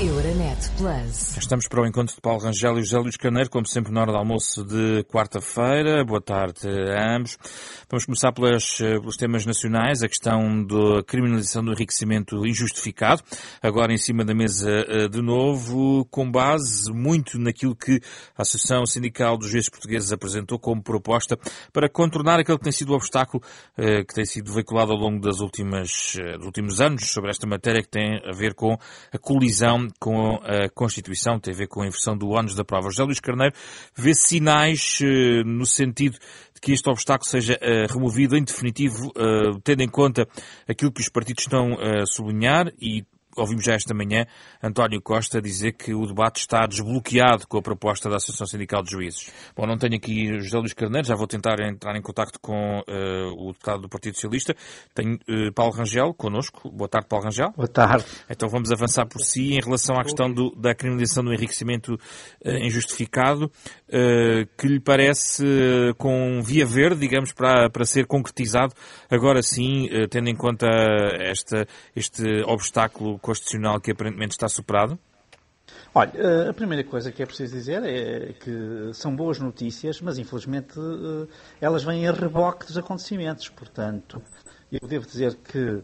Euronet Plus. Estamos para o encontro de Paulo Rangel e José Luís Carneiro, como sempre na hora do almoço de quarta-feira. Boa tarde a ambos. Vamos começar eh, pelos temas nacionais, a questão da criminalização do enriquecimento injustificado, agora em cima da mesa eh, de novo, com base muito naquilo que a Associação Sindical dos Juízes Portugueses apresentou como proposta para contornar aquele que tem sido o obstáculo eh, que tem sido veiculado ao longo das últimas, dos últimos anos sobre esta matéria que tem a ver com a colisão com a Constituição, tem a ver com a inversão do ônus da prova. José Luís Carneiro vê sinais eh, no sentido de que este obstáculo seja eh, removido em definitivo, eh, tendo em conta aquilo que os partidos estão a sublinhar e ouvimos já esta manhã António Costa dizer que o debate está desbloqueado com a proposta da Associação Sindical de Juízes. Bom, não tenho aqui José Luís Carneiro, já vou tentar entrar em contato com uh, o deputado do Partido Socialista. Tenho uh, Paulo Rangel connosco. Boa tarde, Paulo Rangel. Boa tarde. Então vamos avançar por si em relação à questão do, da criminalização do enriquecimento uh, injustificado, que lhe parece com via verde, digamos, para, para ser concretizado, agora sim, tendo em conta esta, este obstáculo constitucional que aparentemente está superado? Olha, eh, a primeira coisa que é preciso dizer é que são boas notícias, mas infelizmente eh, elas vêm a reboque dos acontecimentos. Portanto, eu devo dizer que eh,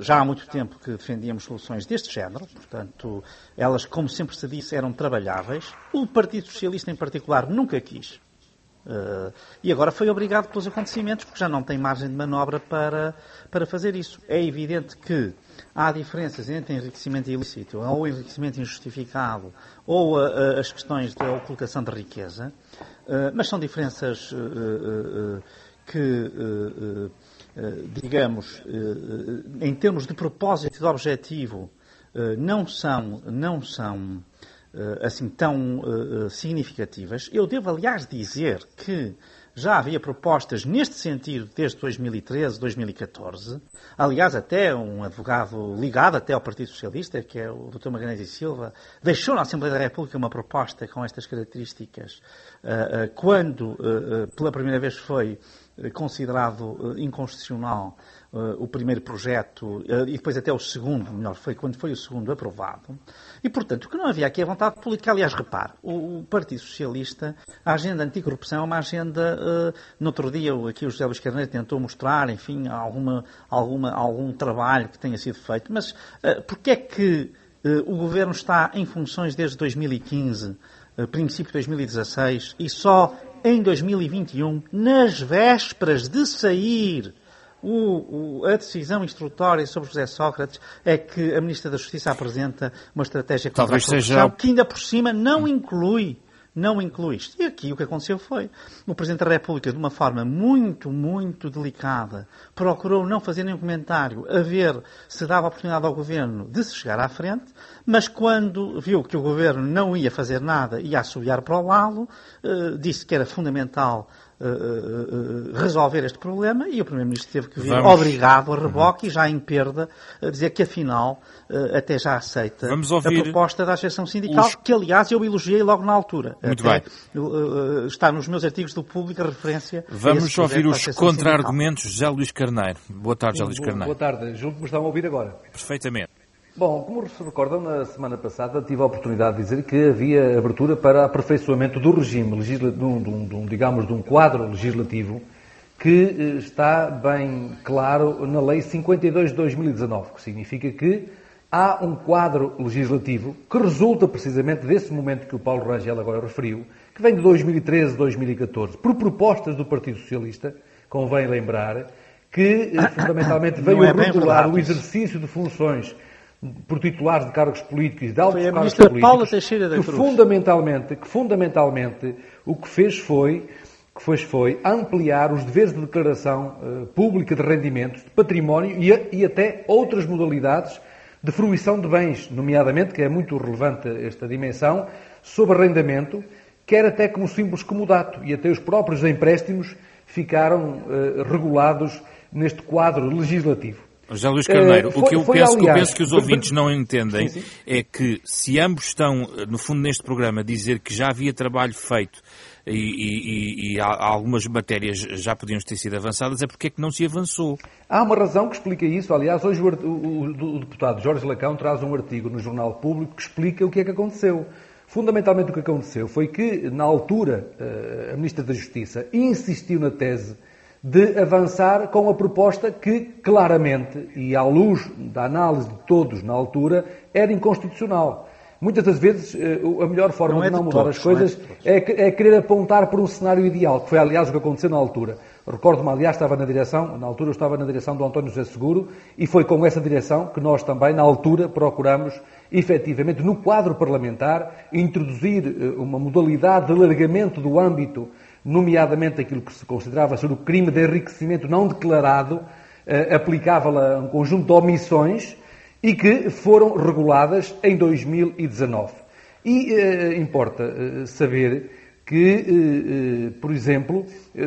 já há muito tempo que defendíamos soluções deste género, portanto, elas, como sempre se disse, eram trabalháveis. O Partido Socialista, em particular, nunca quis. e agora foi obrigado pelos acontecimentos, porque já não tem margem de manobra para, para fazer isso. É evidente que há diferenças entre enriquecimento ilícito ou enriquecimento injustificado ou uh, as questões da ocultação de riqueza, mas são diferenças que, digamos, em termos de propósito e de objetivo, não são, não são assim tão significativas. Eu devo, aliás, dizer que já havia propostas neste sentido desde 2013, 2014. Aliás, até um advogado ligado até ao Partido Socialista, que é o Dr. Magalhães e Silva, deixou na Assembleia da República uma proposta com estas características eh, eh, quando eh, pela primeira vez foi considerado inconstitucional o primeiro projeto e depois até o segundo, melhor, foi quando foi o segundo aprovado. E, portanto, o que não havia aqui é vontade política. Aliás, repare, o Partido Socialista, a agenda anticorrupção é uma agenda. No outro dia, aqui o José Luís Carneiro tentou mostrar, enfim, alguma, alguma, algum trabalho que tenha sido feito. Mas porquê é que o governo está em funções desde 2015, uh, princípio de 2016, e só em 2021, nas vésperas de sair o, o, a decisão instrutória sobre José Sócrates é que a Ministra da Justiça apresenta uma estratégia contra Talvez a corrupção seja... que ainda por cima não inclui não inclui isto. E aqui o que aconteceu foi o Presidente da República, de uma forma muito, muito delicada, procurou não fazer nenhum comentário a ver se dava oportunidade ao Governo de se chegar à frente, mas quando viu que o Governo não ia fazer nada e ia assobiar para o lado, eh, disse que era fundamental uh, resolver este problema e o Primeiro-Ministro teve que vir Vamos. obrigado a reboque uhum. e já em perda a dizer que afinal até já aceita a proposta da Associação Sindical, os... que aliás eu elogiei logo na altura. Muito até, bem. está nos meus artigos do público a referência. Vamos ouvir os contra-argumentos José Luís Carneiro. Boa tarde, José Luís Carneiro. Boa tarde, julgo que me estão a ouvir agora. Perfeitamente. Bom, como se recordam, na semana passada tive a oportunidade de dizer que havia abertura para aperfeiçoamento do regime, legisla... de, um, de, um, de um, digamos, de um quadro legislativo que eh, está bem claro na Lei 52 de 2019, que significa que há um quadro legislativo que resulta precisamente desse momento que o Paulo Rangel agora referiu, que vem de 2013, 2014, por propostas do Partido Socialista, convém lembrar, que eh, fundamentalmente veio é regular o exercício de funções por titulares de cargos políticos e de altos cargos políticos, que fundamentalmente, que fundamentalmente o que fez foi que fez foi ampliar os deveres de declaração uh, pública de rendimentos, de património e, e, até outras modalidades de fruição de bens, nomeadamente, que é muito relevante esta dimensão, sobre arrendamento, quer até como simples comodato, e até os próprios empréstimos ficaram uh, regulados neste quadro legislativo. José Luís Carneiro, foi, o, que eu penso, aliás, eu penso que os ouvintes não entendem sim, sim. é que se ambos estão, no fundo, neste programa, a dizer que já havia trabalho feito e, e, e algumas matérias já podiam ter sido avançadas, é porque é que não se avançou? Há uma razão que explica isso. Aliás, hoje o, o, o deputado Jorge Lacão traz um artigo no Jornal Público que explica o que é que aconteceu. Fundamentalmente o que aconteceu foi que, na altura, eh, a Ministra da Justiça insistiu na tese de avançar com a proposta que, claramente, e à luz da análise de todos na altura, era inconstitucional. Muitas das vezes, eh, a melhor forma não de é não de mudar todos, as coisas é, é, é, querer apontar por um cenário ideal, que foi, aliás, o que aconteceu na altura. Recordo-me, aliás, estava na direção, na altura eu estava na direção do António José Seguro, e foi com essa direção que nós também, na altura, procuramos efetivamente, no quadro parlamentar, introduzir eh, uma modalidade de alargamento do âmbito, nomeadamente aquilo que se considerava ser o crime de enriquecimento não declarado, eh, aplicável a um conjunto de omissões e que foram reguladas em 2019. E eh, importa eh, saber que, eh, eh por exemplo,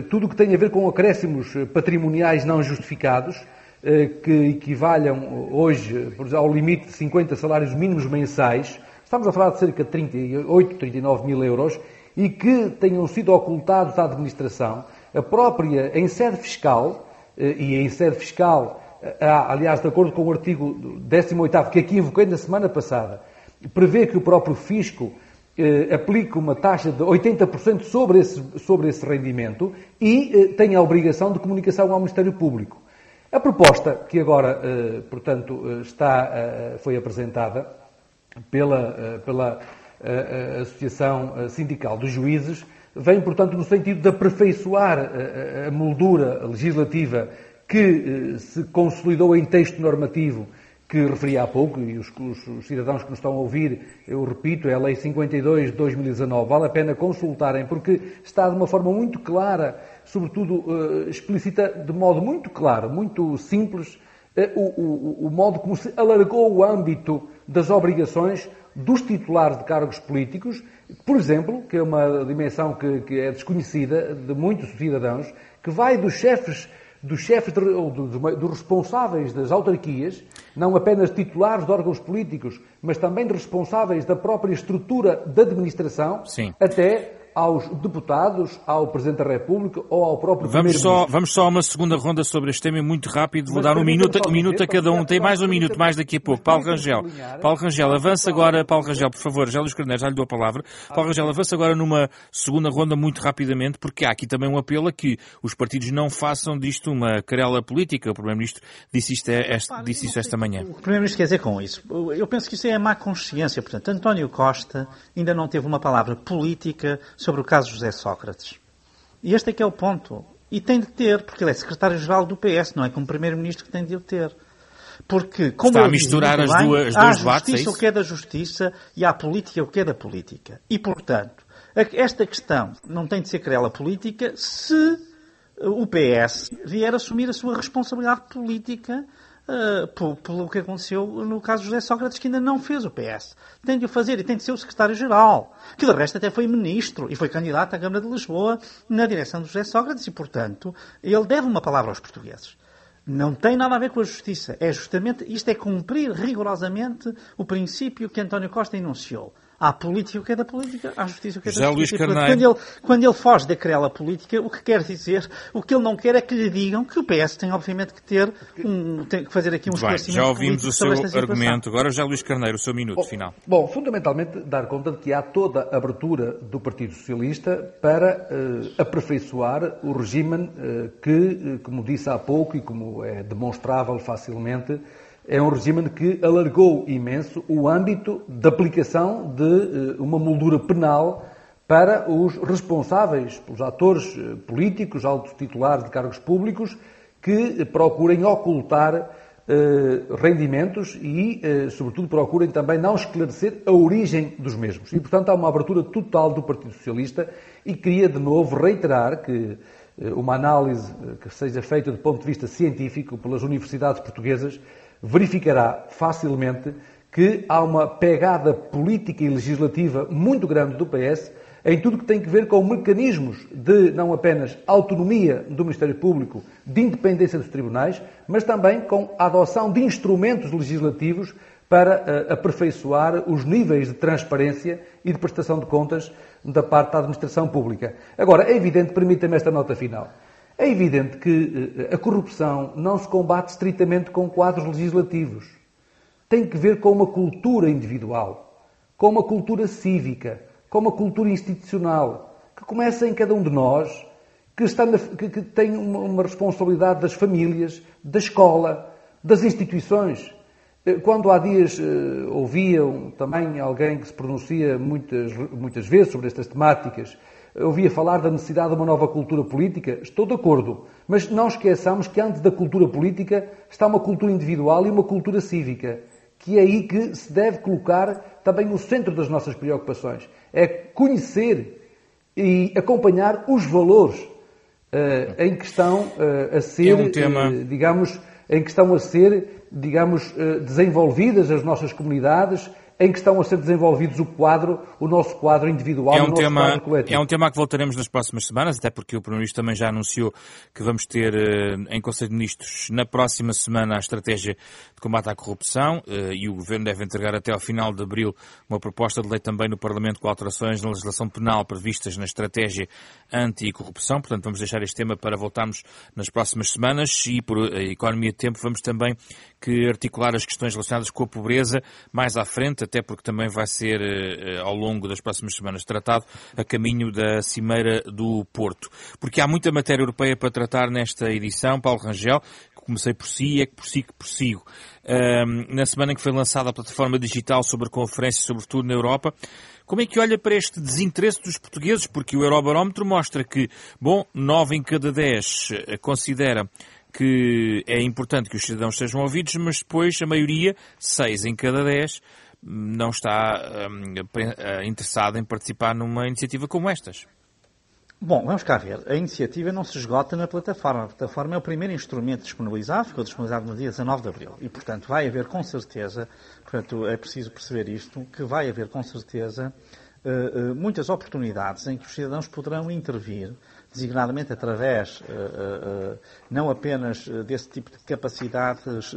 tudo o que tem a ver com acréscimos patrimoniais não justificados, eh, que equivalham hoje ao limite de 50 salários mínimos mensais, estamos a falar de cerca de 38, 39 mil euros, e que tenham sido ocultados à administração, a própria, em sede fiscal, eh, e em sede fiscal, eh, aliás, de acordo com o artigo 18 que aqui invoquei na semana passada, prevê que o próprio fisco eh, aplique uma taxa de 80% sobre esse, sobre esse rendimento e tem a obrigação de comunicação ao Ministério Público. A proposta que agora, portanto, está, foi apresentada pela, pela Associação Sindical dos Juízes vem, portanto, no sentido de aperfeiçoar a moldura legislativa que se consolidou em texto normativo que referi há pouco, e os, os, os, cidadãos que nos estão a ouvir, eu repito, é a Lei 52 de 2019, vale a pena consultarem, porque está de uma forma muito clara, sobretudo uh, explícita de modo muito claro, muito simples, uh, o, o, o modo como se alargou o âmbito das obrigações dos titulares de cargos políticos, por exemplo, que é uma dimensão que, que é desconhecida de muitos cidadãos, que vai dos chefes dos chefes, de, ou dos, dos, responsáveis das autarquias, não apenas titulares de órgãos políticos, mas também de responsáveis da própria estrutura da administração, Sim. até aos deputados, ao Presidente da República ou ao próprio vamos só Vamos só a uma segunda ronda sobre este tema, muito rápido. Vou Mas dar um minuto, um minuto a cada um. Tem mais um minuto, mais daqui a pouco. Paulo Rangel. Paulo Rangel, avança agora. Paulo Rangel, por favor. Já Luís Carneiro, já lhe dou a palavra. Paulo Rangel, avança agora numa segunda ronda muito rapidamente, porque há aqui também um apelo a que os partidos não façam disto uma querela política. O Primeiro-Ministro disse, isto, é, este, disse isso esta manhã. O Primeiro-Ministro quer dizer com isso? Eu penso que isso é a má consciência. Portanto, António Costa ainda não teve uma palavra política sobre o caso José Sócrates. E este é que é o ponto. E tem de ter, porque ele é secretário-geral do PS, não é como primeiro-ministro que tem de o ter. Porque, como Está a misturar as bem, duas, há a justiça é o que é da justiça e há a política o que é da política. E, portanto, esta questão não tem de ser querela política se o PS vier assumir a sua responsabilidade política uh, pelo que aconteceu no caso de José Sócrates, que ainda não fez o PS. Tem de o fazer e tem de ser o secretário-geral, que de resto até foi ministro e foi candidato à Câmara de Lisboa na direção de José Sócrates e, portanto, ele deve uma palavra aos portugueses. Não tem nada a ver com a justiça. É justamente, isto é cumprir rigorosamente o princípio que António Costa enunciou. Há política o que é da política, há justiça o que é da justiça. Quando ele, quando ele foge da querela política, o que quer dizer, o que ele não quer é que lhe digam que o PS tem obviamente que ter um, tem que fazer aqui um esclarecimento. Já ouvimos o seu argumento. Agora já Luís Carneiro, o seu minuto bom, final. Bom, fundamentalmente dar conta de que há toda a abertura do Partido Socialista para uh, aperfeiçoar o regime uh, que, uh, como disse há pouco e como é demonstrável facilmente, é um regime que alargou imenso o âmbito de aplicação de eh, uma moldura penal para os responsáveis, pelos atores eh, políticos, altos titulares de cargos públicos, que procurem ocultar eh, rendimentos e, sobretudo, procurem também não esclarecer a origem dos mesmos. E, portanto, há uma abertura total do Partido Socialista e queria, de novo, reiterar que uma análise que seja feita do ponto de vista científico pelas universidades portuguesas verificará facilmente que há uma pegada política e legislativa muito grande do PS em tudo que tem que ver com mecanismos de não apenas autonomia do Ministério Público, de independência dos tribunais, mas também com a adoção de instrumentos legislativos para uh, aperfeiçoar os níveis de transparência e de prestação de contas da parte da administração pública. Agora, é evidente, permita-me esta nota final, é evidente que uh, a corrupção não se combate estritamente com quadros legislativos. Tem que ver com uma cultura individual, com uma cultura cívica, com uma cultura institucional, que começa em cada um de nós, que, está na, que, que tem uma, uma responsabilidade das famílias, da escola, das instituições. Eh, quando há dias uh, ouviam também alguém que se pronuncia muitas, muitas vezes sobre estas temáticas, ouvia falar da necessidade de uma nova cultura política, estou de acordo, mas não esqueçamos que antes da cultura política está uma cultura individual e uma cultura cívica, que é aí que se deve colocar também o centro das nossas preocupações. É conhecer e acompanhar os valores uh, em que estão uh, a ser, é um tema... digamos, em que estão a ser, digamos, desenvolvidas as nossas comunidades em que estão a ser desenvolvidos o quadro, o nosso quadro individual, é um o nosso tema, quadro coletivo. É um tema que voltaremos nas próximas semanas, até porque o Primeiro-Ministro também já anunciou que vamos ter eh, em Conselho de Ministros na próxima semana a estratégia de combate à corrupção eh, e o Governo deve entregar até ao final de abril uma proposta de lei também no Parlamento com alterações na legislação penal previstas na estratégia anti-corrupção. Portanto, vamos deixar este tema para voltarmos nas próximas semanas e por a economia de tempo vamos também que articular as questões relacionadas com a pobreza mais à frente, até porque também vai ser, eh, ao longo das próximas semanas, tratado a caminho da Cimeira do Porto. Porque há muita matéria europeia para tratar nesta edição. Paulo Rangel, que comecei por si e é que por si que prossigo. Um, na semana em que foi lançada a plataforma digital sobre a conferência sobre na Europa, como é que olha para este desinteresse dos portugueses? Porque o Eurobarómetro mostra que, bom, 9 em cada 10 eh, considera que é importante que os cidadãos sejam ouvidos, mas depois a maioria, 6 em cada 10, não está um, interessado em participar numa iniciativa como estas? Bom, vamos cá ver. A iniciativa não se esgota na plataforma. A plataforma é o primeiro instrumento disponibilizado, ficou disponibilizado no dia 19 de abril. E, portanto, vai haver com certeza, portanto, é preciso perceber isto, que vai haver com certeza uh, uh, muitas oportunidades em que os cidadãos poderão intervir designadamente através, eh, eh, eh, não apenas desse tipo de capacidades,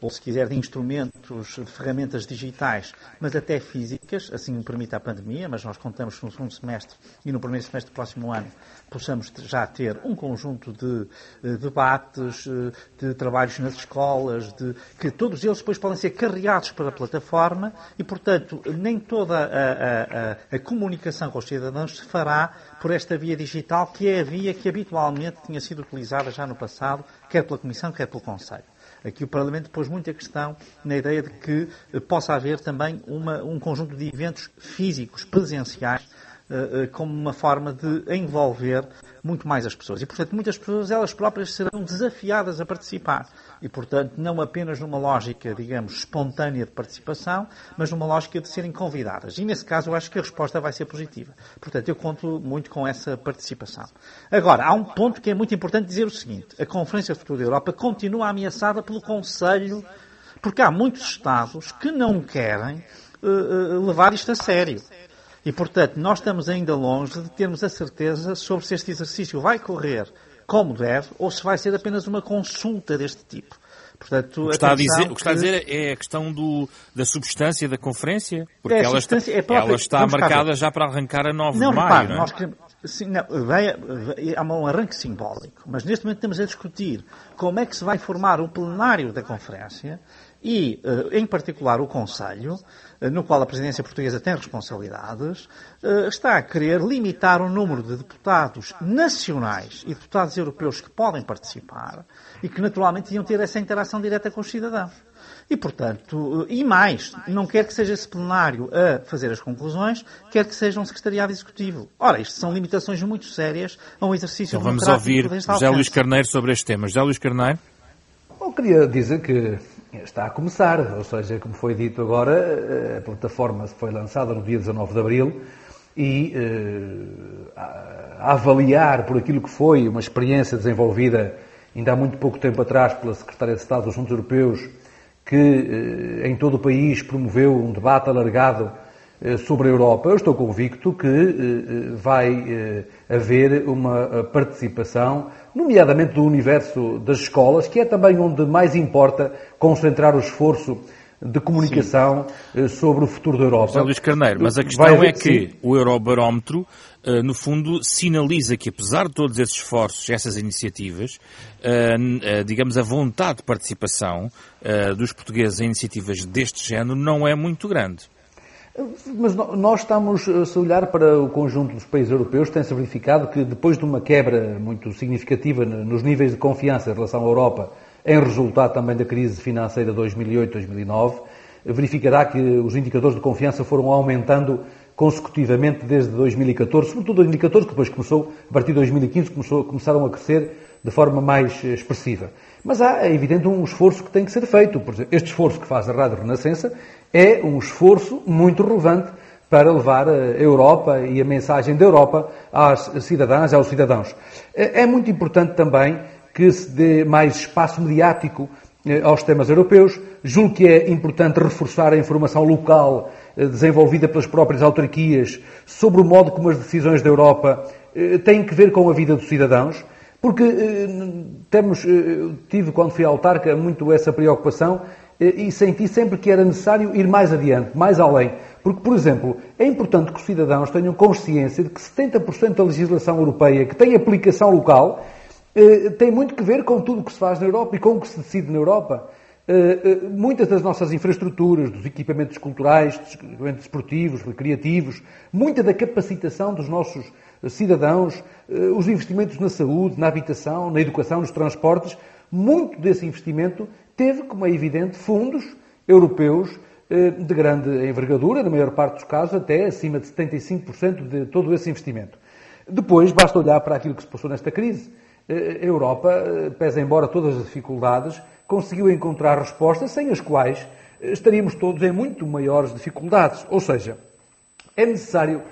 ou se quiser, de instrumentos, de ferramentas digitais, mas até físicas, assim o permite a pandemia, mas nós contamos no segundo semestre e no primeiro semestre do próximo ano possamos já ter um conjunto de debates, de trabalhos nas escolas, de, que todos eles depois podem ser carregados para a plataforma e, portanto, nem toda a, a, a, a comunicação com os cidadãos se fará por esta via digital, que é a via que habitualmente tinha sido utilizada já no passado, quer pela Comissão, quer pelo Conselho. Aqui o Parlamento pôs muita questão na ideia de que possa haver também uma, um conjunto de eventos físicos, presenciais, como uma forma de envolver muito mais as pessoas. E, portanto, muitas pessoas, elas próprias, serão desafiadas a participar. E, portanto, não apenas numa lógica, digamos, espontânea de participação, mas numa lógica de serem convidadas. E, nesse caso, eu acho que a resposta vai ser positiva. Portanto, eu conto muito com essa participação. Agora, há um ponto que é muito importante dizer o seguinte. A Conferência Futura da Europa continua ameaçada pelo Conselho, porque há muitos Estados que não querem uh, levar isto a sério. E, portanto, nós estamos ainda longe de termos a certeza sobre se este exercício vai correr como deve ou se vai ser apenas uma consulta deste tipo. Portanto, o, que está a dizer, que... está a dizer é a questão do, da substância da conferência, porque é, ela, está, é própria, ela está marcada já para arrancar a 9 não, de maio. Repare, não é? nós queremos, sim, não, vai, há um arranque simbólico, mas neste momento estamos a discutir como é que se vai formar o plenário da conferência e, eh, em particular, o Conselho, eh, no qual a presidência portuguesa tem responsabilidades, eh, está a querer limitar o número de deputados nacionais e deputados europeus que podem participar e que, naturalmente, iam ter essa interação direta com os cidadãos. E, portanto, e mais, não quer que seja esse plenário a fazer as conclusões, quer que seja um secretariado executivo. Ora, isto são limitações muito sérias a um exercício então vamos ouvir José Luís Carneiro sobre este tema. José Luís Carneiro. Eu queria dizer que está a começar, ou seja, como foi dito agora, eh, a plataforma foi lançada no dia 19 de abril e eh, a avaliar por aquilo que foi uma experiência desenvolvida ainda há muito pouco tempo atrás pela Secretária de Estado dos Assuntos Europeus, que eh, em todo o país promoveu um debate alargado sobre a Europa, eu estou convicto que vai haver uma participação nomeadamente do universo das escolas, que é também onde mais importa concentrar o esforço de comunicação Sim. sobre o futuro da Europa. José Luís Carneiro, mas a questão é que o Eurobarómetro, no fundo, sinaliza que, apesar de todos esses esforços, essas iniciativas, digamos, a vontade de participação dos portugueses em iniciativas deste género não é muito grande. Mas nós estamos, eh, se olhar para o conjunto dos países europeus, tem-se verificado que depois de uma quebra muito significativa nos níveis de confiança em relação à Europa, em resultado também da crise financeira de 2008-2009, verificará que os indicadores de confiança foram aumentando consecutivamente desde 2014, sobretudo 2014, que depois começou, a partir de 2015, começou, começaram a crescer de forma mais eh, expressiva. Mas há, é evidente, um esforço que tem que ser feito. Por exemplo, este esforço que faz a Rádio Renascença é um esforço muito relevante para levar a Europa e a mensagem da Europa às cidadãs e aos cidadãos. É, é muito importante também que se dê mais espaço mediático eh, aos temas europeus. Julgo que é importante reforçar a informação local eh, desenvolvida pelas próprias autarquias sobre o modo como as decisões da Europa têm que ver com a vida dos cidadãos. Porque temos, tive, quando fui autarca, muito essa preocupação e senti sempre que era necessário ir mais adiante, mais além. Porque, por exemplo, é importante que os cidadãos tenham consciência de que 70% da legislação europeia que tem aplicação local eh, tem muito que ver com tudo o que se faz na Europa e com o que se decide na Europa. Eh, eh, muitas das nossas infraestruturas, dos equipamentos culturais, dos equipamentos esportivos, recreativos, muita da capacitação dos nossos cidadãos, os investimentos na saúde, na habitação, na educação, nos transportes, muito desse investimento teve, como é evidente, fundos europeus eh, de grande envergadura, na maior parte dos casos, até acima de 75% de todo esse investimento. Depois, basta olhar para aquilo que se passou nesta crise. Eh, a Europa, eh, pese embora todas as dificuldades, conseguiu encontrar respostas sem as quais estaríamos todos em muito maiores dificuldades. Ou seja, é necessário,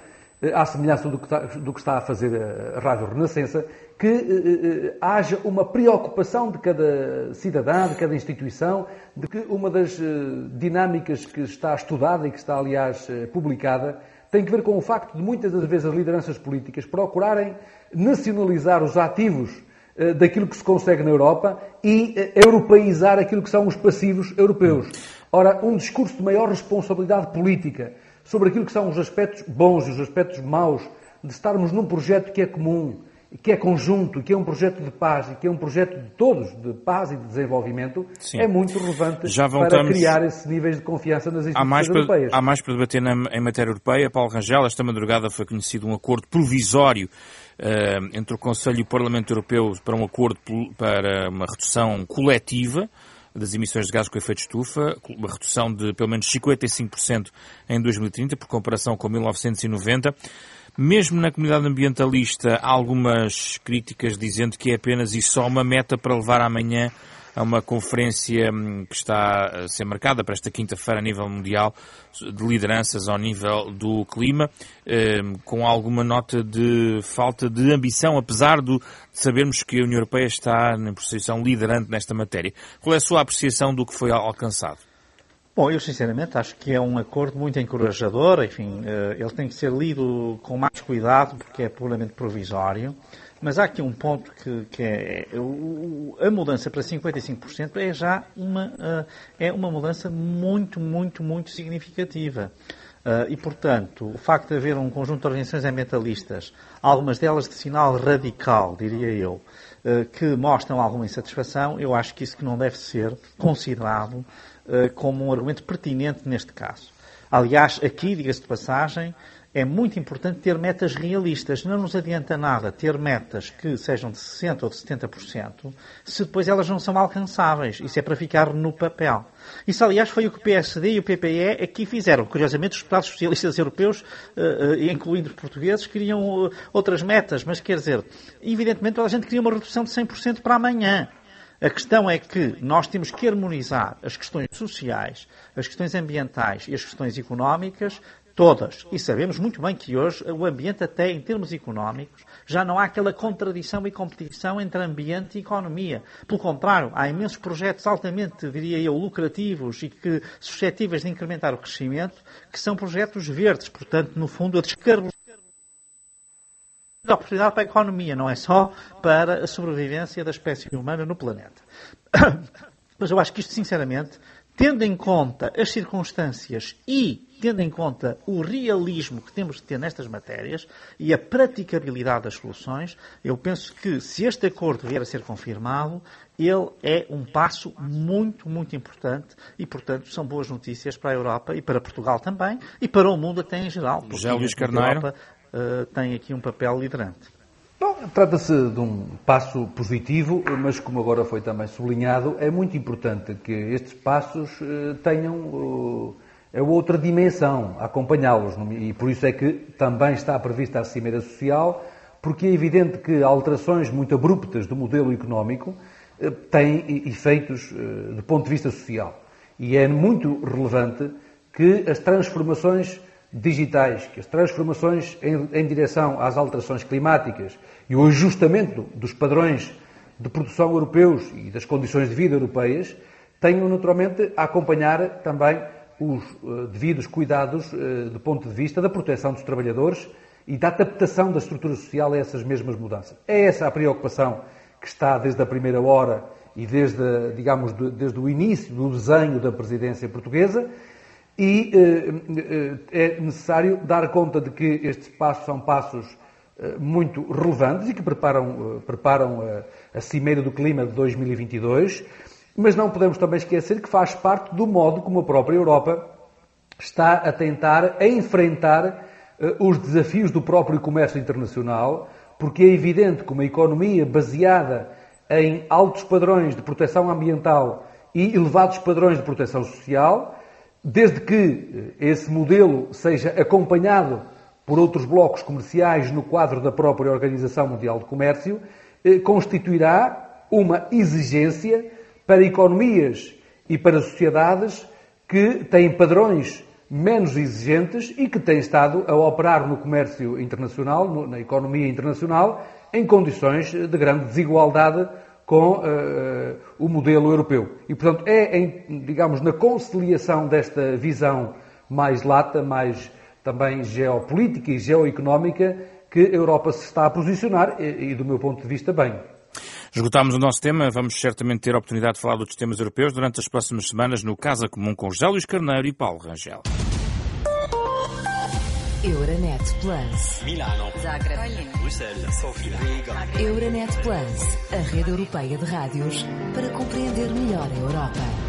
à semelhança do que está, do que está a fazer a Rádio Renascença, que eh, eh, haja uma preocupação de cada cidadã, de cada instituição, de que uma das eh, dinâmicas que está estudada e que está, aliás, eh, publicada, tem que ver com o facto de muitas das vezes as lideranças políticas procurarem nacionalizar os ativos eh, daquilo que se consegue na Europa e eh, europeizar aquilo que são os passivos europeus. Ora, um discurso de maior responsabilidade política sobre aquilo que são os aspectos bons e os aspectos maus de estarmos num projeto que é comum, que é conjunto, que é um projeto de paz e que é um projeto de todos, de paz e de desenvolvimento, Sim. é muito relevante para criar esses níveis de confiança nas instituições há mais europeias. Para, há mais para debater na, em matéria europeia. Paulo Rangel, esta madrugada foi conhecido um acordo provisório uh, entre o Conselho e o Parlamento Europeu para um acordo para uma redução coletiva das emissões de gás com efeito estufa, uma redução de pelo menos 55% em 2030, por comparação com 1990. Mesmo na comunidade ambientalista, há algumas críticas dizendo que é apenas e só uma meta para levar amanhã a uma conferência hum, que está a ser marcada para esta quinta-feira a nível mundial de lideranças ao nível do clima, hum, com alguma nota de falta de ambição, apesar de sabermos que a União Europeia está na posição liderante nesta matéria. Qual é a sua apreciação do que foi alcançado? Bom, eu sinceramente acho que é um acordo muito encorajador, enfim, eh, ele tem que ser lido com mais cuidado porque é puramente provisório, mas há aqui um ponto que, que é, a mudança para 55% é já uma, eh, é uma mudança muito, muito, muito significativa. Eh, e, portanto, o facto de haver um conjunto de organizações ambientalistas, algumas delas de sinal radical, diria eu, que mostram alguma insatisfação, eu acho que isso que não deve ser considerado como um argumento pertinente neste caso. Aliás, aqui, diga-se de passagem, é muito importante ter metas realistas. Não nos adianta nada ter metas que sejam de 60% ou de 70% se depois elas não são alcançáveis. Isso é para ficar no papel. Isso, aliás, foi o que o PSD e o PPE aqui fizeram. Curiosamente, os deputados socialistas europeus, eh, eh, incluindo os portugueses, queriam outras metas. Mas, quer dizer, evidentemente, a gente queria uma redução de 100% para amanhã. A questão é que nós temos que harmonizar as questões sociais, as questões ambientais e as questões económicas, todas. E sabemos muito bem que hoje o ambiente, até em termos económicos, já não há aquela contradição e competição entre ambiente e economia. Pelo contrário, há imensos projetos altamente, diria eu, lucrativos e que suscetíveis de incrementar o crescimento, que são projetos verdes. Portanto, no fundo, a descarbonização de oportunidade para a economia, não é só para a sobrevivência da espécie humana no planeta. Mas eu acho que isto, sinceramente, tendo em conta as circunstâncias e tendo em conta o realismo que temos de ter nestas matérias e a praticabilidade das soluções, eu penso que se este acordo vier a ser confirmado, ele é um passo muito, muito importante e, portanto, são boas notícias para a Europa e para Portugal também e para o mundo até em geral. José Luís Carneiro. A Europa uh, tem aqui um papel liderante. Bom, trata-se de um passo positivo, mas como agora foi também sublinhado, é muito importante que estes passos uh, tenham uh, outra dimensão, acompanhá-los. E por isso é que também está prevista a Cimeira Social, porque é evidente que alterações muito abruptas do modelo económico eh, têm efeitos eh, do ponto de vista social. E é muito relevante que as transformações digitais, que as transformações em, em, direção às alterações climáticas e o ajustamento dos padrões de produção europeus e das condições de vida europeias tenham naturalmente a acompanhar também os uh, devidos cuidados uh, do ponto de vista da proteção dos trabalhadores e da adaptação da estrutura social a essas mesmas mudanças. É essa a preocupação que está desde a primeira hora e desde, digamos, desde o início do desenho da presidência portuguesa e uh, é necessário dar conta de que estes passos são passos muito relevantes e que preparam, preparam a Cimeira do Clima de 2022 mas não podemos também esquecer que faz parte do modo como a própria Europa está a tentar a enfrentar uh, os desafios do próprio comércio internacional, porque é evidente que uma economia baseada em altos padrões de proteção ambiental e elevados padrões de proteção social, desde que eh, esse modelo seja acompanhado por outros blocos comerciais no quadro da própria Organização Mundial de Comércio, eh, constituirá uma exigência para economias e para sociedades que têm padrões menos exigentes e que têm estado a operar no comércio internacional, na economia internacional, em condições de grande desigualdade com uh, o modelo europeu. E, portanto, é, em, digamos, na conciliação desta visão mais lata, mais também geopolítica e geoeconómica, que a Europa se está a posicionar e, e do meu ponto de vista, bem. Esgotámos o nosso tema, vamos certamente ter a oportunidade de falar dos temas europeus durante as próximas semanas no Casa Comum com José Luís Carneiro e Paulo Rangel. Euronet Plus. Milano. Zagreb. Bruxelas. Sofia. Euronet Plus, a rede europeia de rádios para compreender melhor a Europa.